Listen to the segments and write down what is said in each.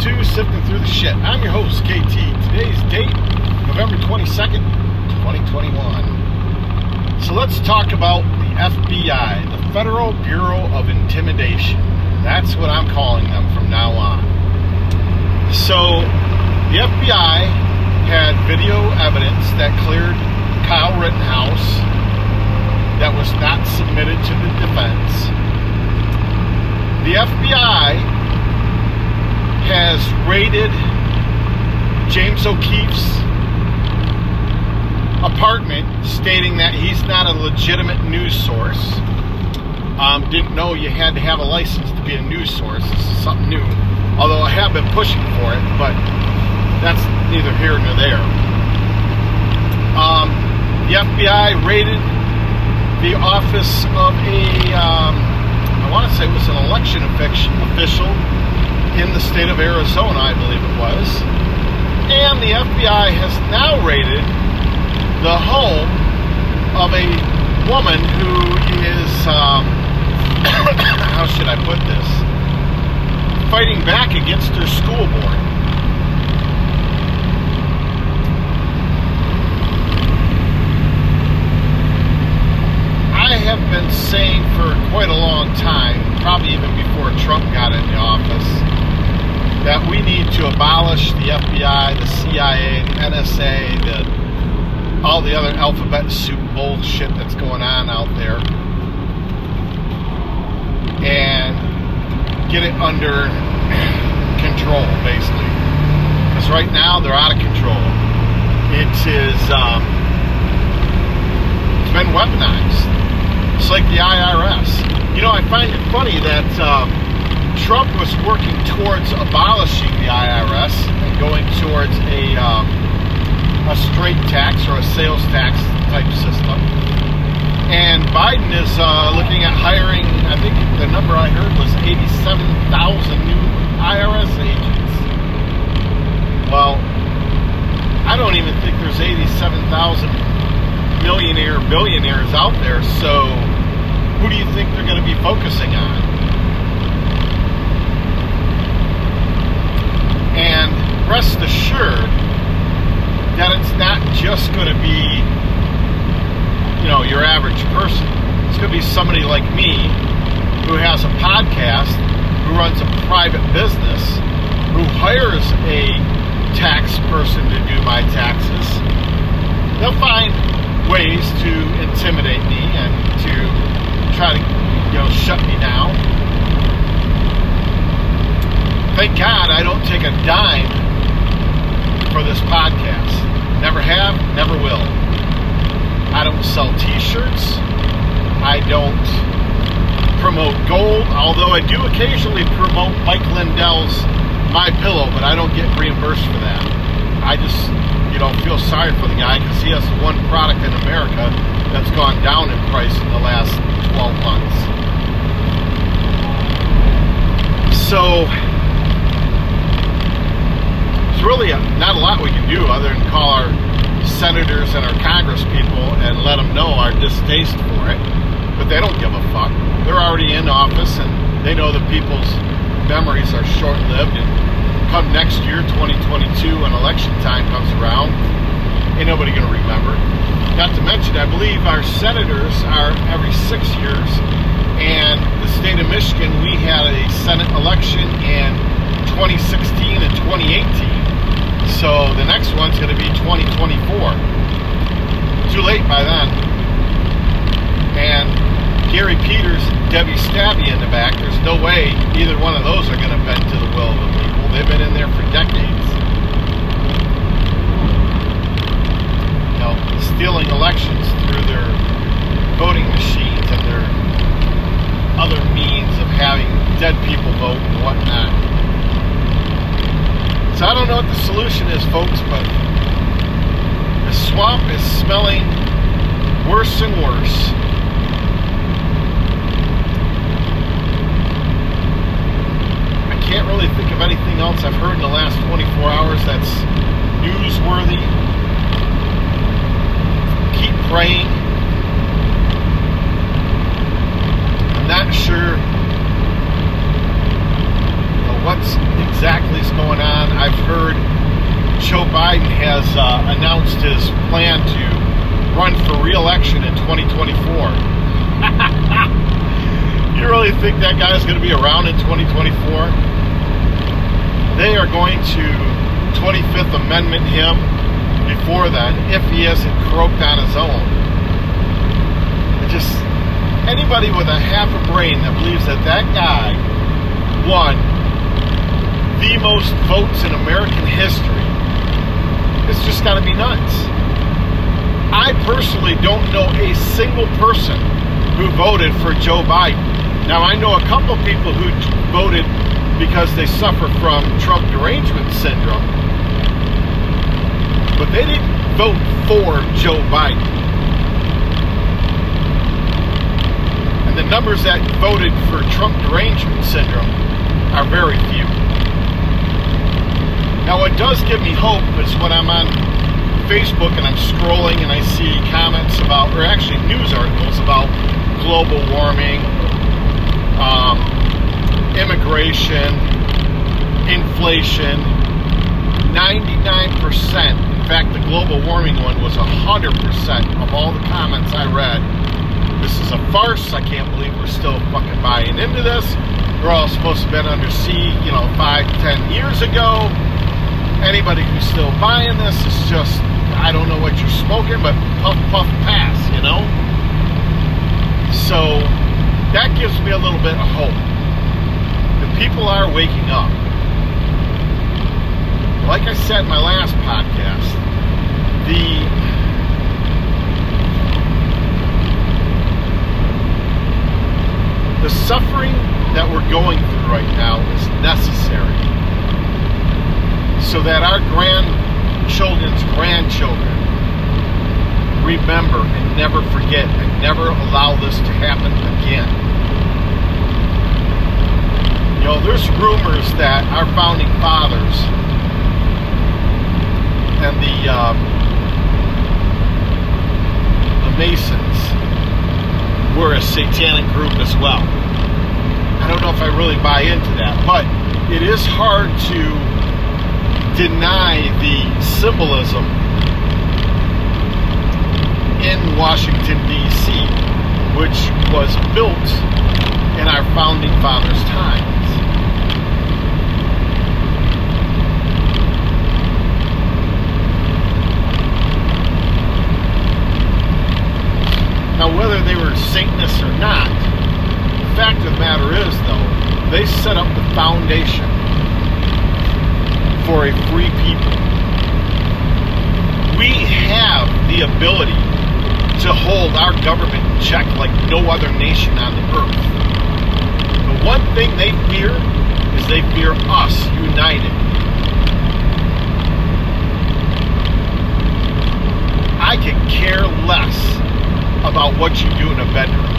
to Sifting Through the Shit. I'm your host, KT. Today's date, November 22nd, 2021. So let's talk about the FBI, the Federal Bureau of Intimidation. That's what I'm calling them from now on. So the FBI had video evidence that cleared Kyle Rittenhouse that was not submitted to the defense. The FBI has raided James O'Keefe's apartment, stating that he's not a legitimate news source. Um, didn't know you had to have a license to be a news source. This is something new. Although I have been pushing for it, but that's neither here nor there. Um, the FBI raided the office of a, um, I want to say it was an election official in the state of Arizona, I believe it was. And the FBI has now raided the home of a woman who is, um, how should I put this? Fighting back against her school board. I have been saying for quite a long time, probably even before Trump got in the office, that we need to abolish the FBI, the CIA, the NSA, the all the other alphabet soup bullshit that's going on out there, and get it under control, basically. Because right now they're out of control. It is um, it's been weaponized. It's like the IRS. You know, I find it funny that. Um, Trump was working towards abolishing the IRS and going towards a um, a straight tax or a sales tax type system. And Biden is uh, looking at hiring, I think the number I heard was 87,000 new IRS agents. Well, I don't even think there's 87,000 millionaire billionaires out there, so who do you think they're going to be focusing on? And rest assured that it's not just going to be, you know, your average person. It's going to be somebody like me who has a podcast, who runs a private business, who hires a tax person to do my taxes. They'll find ways to intimidate me and to try to, you know, shut me down thank God I don't take a dime for this podcast. Never have, never will. I don't sell t-shirts. I don't promote gold, although I do occasionally promote Mike Lindell's My Pillow, but I don't get reimbursed for that. I just, you know, feel sorry for the guy because he has the one product in America that's gone down in price in the last 12 months. So, there's really a, not a lot we can do other than call our senators and our congress people and let them know our distaste for it. But they don't give a fuck. They're already in office and they know that people's memories are short lived. And come next year, 2022, when election time comes around, ain't nobody going to remember. Not to mention, I believe our senators are every six years. And the state of Michigan, we had a Senate election in 2016 and 2018 so the next one's going to be 2024. Too late by then. And Gary Peters, Debbie Stabby in the back, there's no way either one of those are going to bend to the will of the people. They've been in there for decades. You know, stealing elections through their voting machines and their other means of having dead people vote and whatnot. So I don't know what the solution is, folks, but the swamp is smelling worse and worse. I can't really think of anything else I've heard in the last 24 hours that's newsworthy. Keep praying. I'm not sure what what exactly is going on. I've heard Joe Biden has uh, announced his plan to run for re-election in 2024. you really think that guy is going to be around in 2024? They are going to 25th Amendment him before then if he hasn't croaked on his own. Just anybody with a half a brain that believes that that guy won the most votes in American history, it's just got to be nuts. I personally don't know a single person who voted for Joe Biden. Now, I know a couple people who voted because they suffer from Trump derangement syndrome, but they didn't vote for Joe Biden. And the numbers that voted for Trump derangement syndrome are very few. Now, what does give me hope is when I'm on Facebook and I'm scrolling and I see comments about, or actually news articles about global warming, um, immigration, inflation. 99%, in fact, the global warming one was 100% of all the comments I read. This is a farce. I can't believe we're still fucking buying into this. We're all supposed to have been under sea, you know, five, ten years ago anybody who's still buying this is just, I don't know what you're smoking, but puff, puff, pass, you know? So that gives me a little bit of hope. The people are waking up. Like I said in my last podcast, the the suffering that we're going through right now is necessary so that our grandchildren's grandchildren remember and never forget and never allow this to happen again. You know, there's rumors that our founding fathers and the uh, the Masons were a satanic group as well. I don't know if I really buy into that, but it is hard to deny the symbolism in Washington, D.C., which was built in our founding fathers' times. Now, whether they were Satanists or not, the fact of the matter is, though, they set up the foundation for a free people. We have the ability to hold our government in check like no other nation on the earth. The one thing they fear is they fear us united. I can care less about what you do in a bedroom.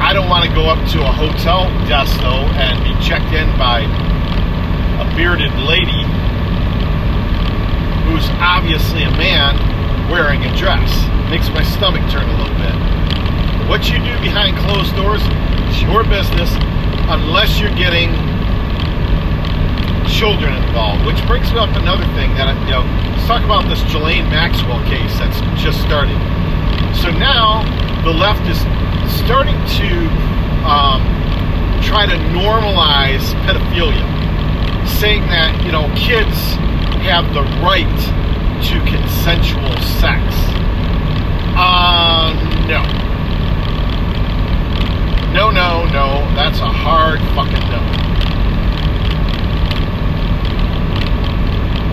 I don't want to go up to a hotel desk though and be checked in by bearded lady who's obviously a man wearing a dress. Makes my stomach turn a little bit. What you do behind closed doors is your business unless you're getting children involved. Which brings me up to another thing that, I, you know, let's talk about this Ghislaine Maxwell case that's just started. So now the left is starting to um, try to normalize pedophilia saying that, you know, kids have the right to consensual sex. Uh, no. No, no, no. That's a hard fucking no.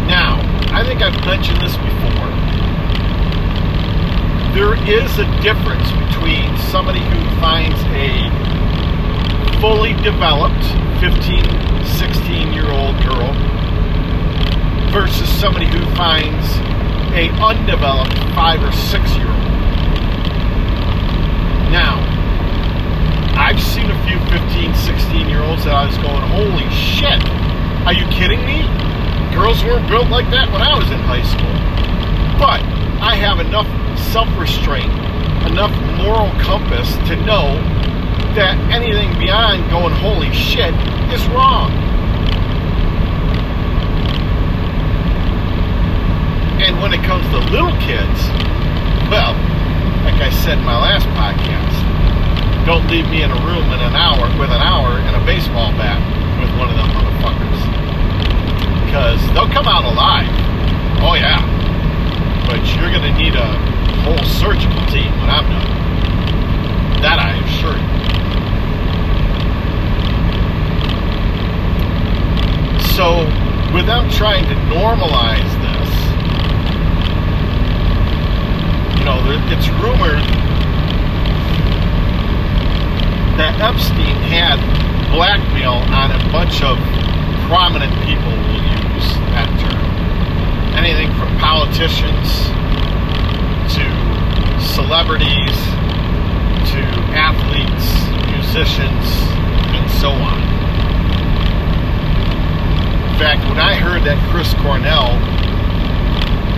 Now, I think I've mentioned this before. There is a difference between somebody who finds a fully developed 15, 16 year old girl versus somebody who finds a undeveloped five or six year old. Now, I've seen a few 15, 16 year olds that I was going, holy shit, are you kidding me? Girls weren't built like that when I was in high school. But I have enough self restraint, enough moral compass to know that anything beyond going, holy shit, is wrong. And when it comes to little kids, well, like I said in my last podcast, don't leave me in a room in an hour with an hour and a baseball bat with one of them motherfuckers. Because they'll come out alive. Oh yeah. But you're gonna need a whole surgical team when I'm done. That I assure you. So without trying to normalize this, you know, it's rumored that Epstein had blackmail on a bunch of prominent people, will use that term. Anything from politicians to celebrities to athletes, musicians, and so on. Fact, when I heard that Chris Cornell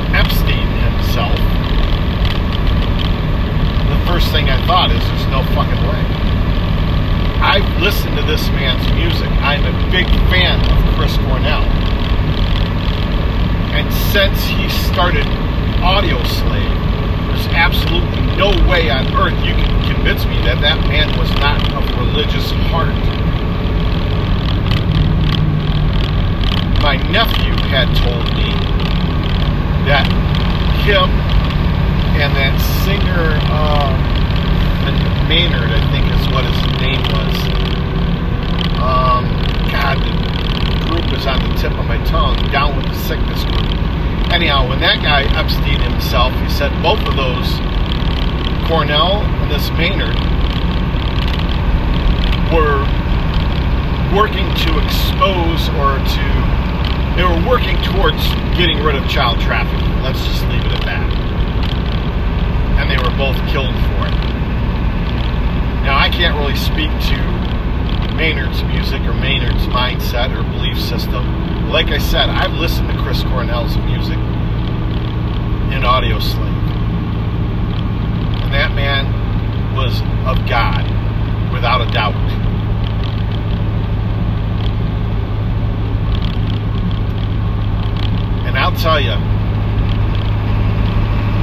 Epstein himself, the first thing I thought is there's no fucking way. I've listened to this man's music. I'm a big fan of Chris Cornell. And since he started Audioslave, there's absolutely no way on earth you can convince me that that man was not of religious heart. Nephew had told me that him and that singer, uh, Maynard, I think is what his name was. Um, God, the group is on the tip of my tongue. Down with the sickness group. Anyhow, when that guy Epstein himself, he said both of those, Cornell and this Maynard, were working to expose or to they were working towards getting rid of child trafficking. Let's just leave it at that. And they were both killed for it. Now, I can't really speak to Maynard's music or Maynard's mindset or belief system. Like I said, I've listened to Chris Cornell's music in Audioslave. And that man was of God, without a doubt. And I'll tell you,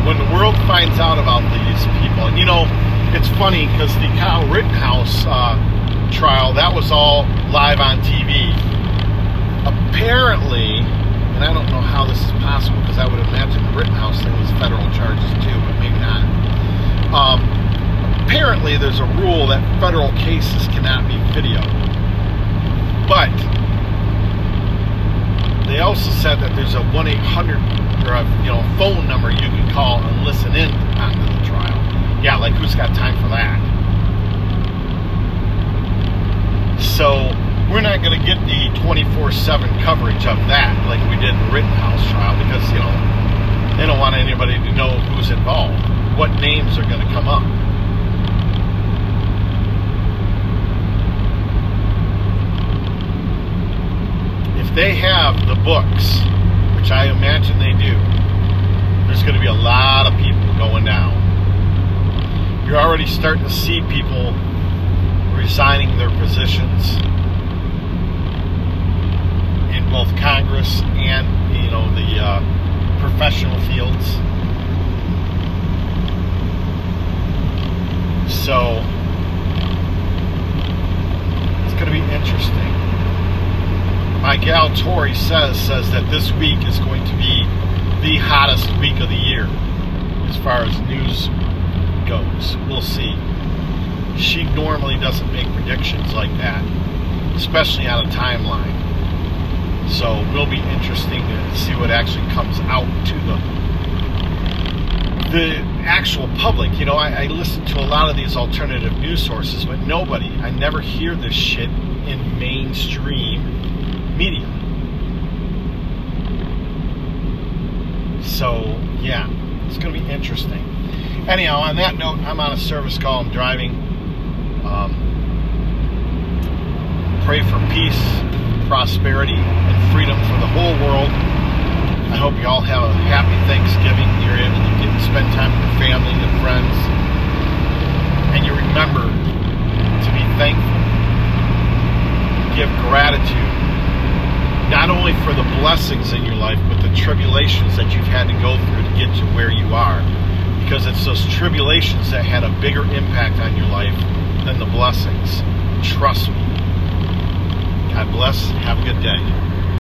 when the world finds out about these people, and you know, it's funny because the Kyle Rittenhouse uh, trial that was all live on TV. Apparently, and I don't know how this is possible because I would imagine the Rittenhouse thing was federal charges too, but maybe not. Um, apparently, there's a rule that federal cases cannot be video, but they also said that there's a 1-800 or a you know phone number you can call and listen in onto the trial yeah, like who's got time for that? So we're not going to get the 24/7 coverage of that like we did in the Rittenhouse trial because you know they don't want anybody to know who's involved, what names are going to come up. They have the books, which I imagine they do, there's going to be a lot of people going down you're already starting to see people resigning their positions in both Congress and you know the uh, professional fields. So it's going to be interesting. Gal Tori says says that this week is going to be the hottest week of the year as far as news goes. We'll see. She normally doesn't make predictions like that, especially on a timeline. So it will be interesting to see what actually comes out to the the actual public. You know, I, I listen to a lot of these alternative news sources, but nobody, I never hear this shit in mainstream media. So yeah, it's going to be interesting anyhow, on that note, I'm on a service call. I'm driving. Um, pray for peace, prosperity, and freedom for the whole world. I hope you all have a happy Thanksgiving. You're able to get spend time with your family and friends, and you remember to be thankful, give gratitude, not only for the blessings in your life, but the tribulations that you've had to go through to get to where you are. Because it's those tribulations that had a bigger impact on your life than the blessings. Trust me. God bless. Have a good day.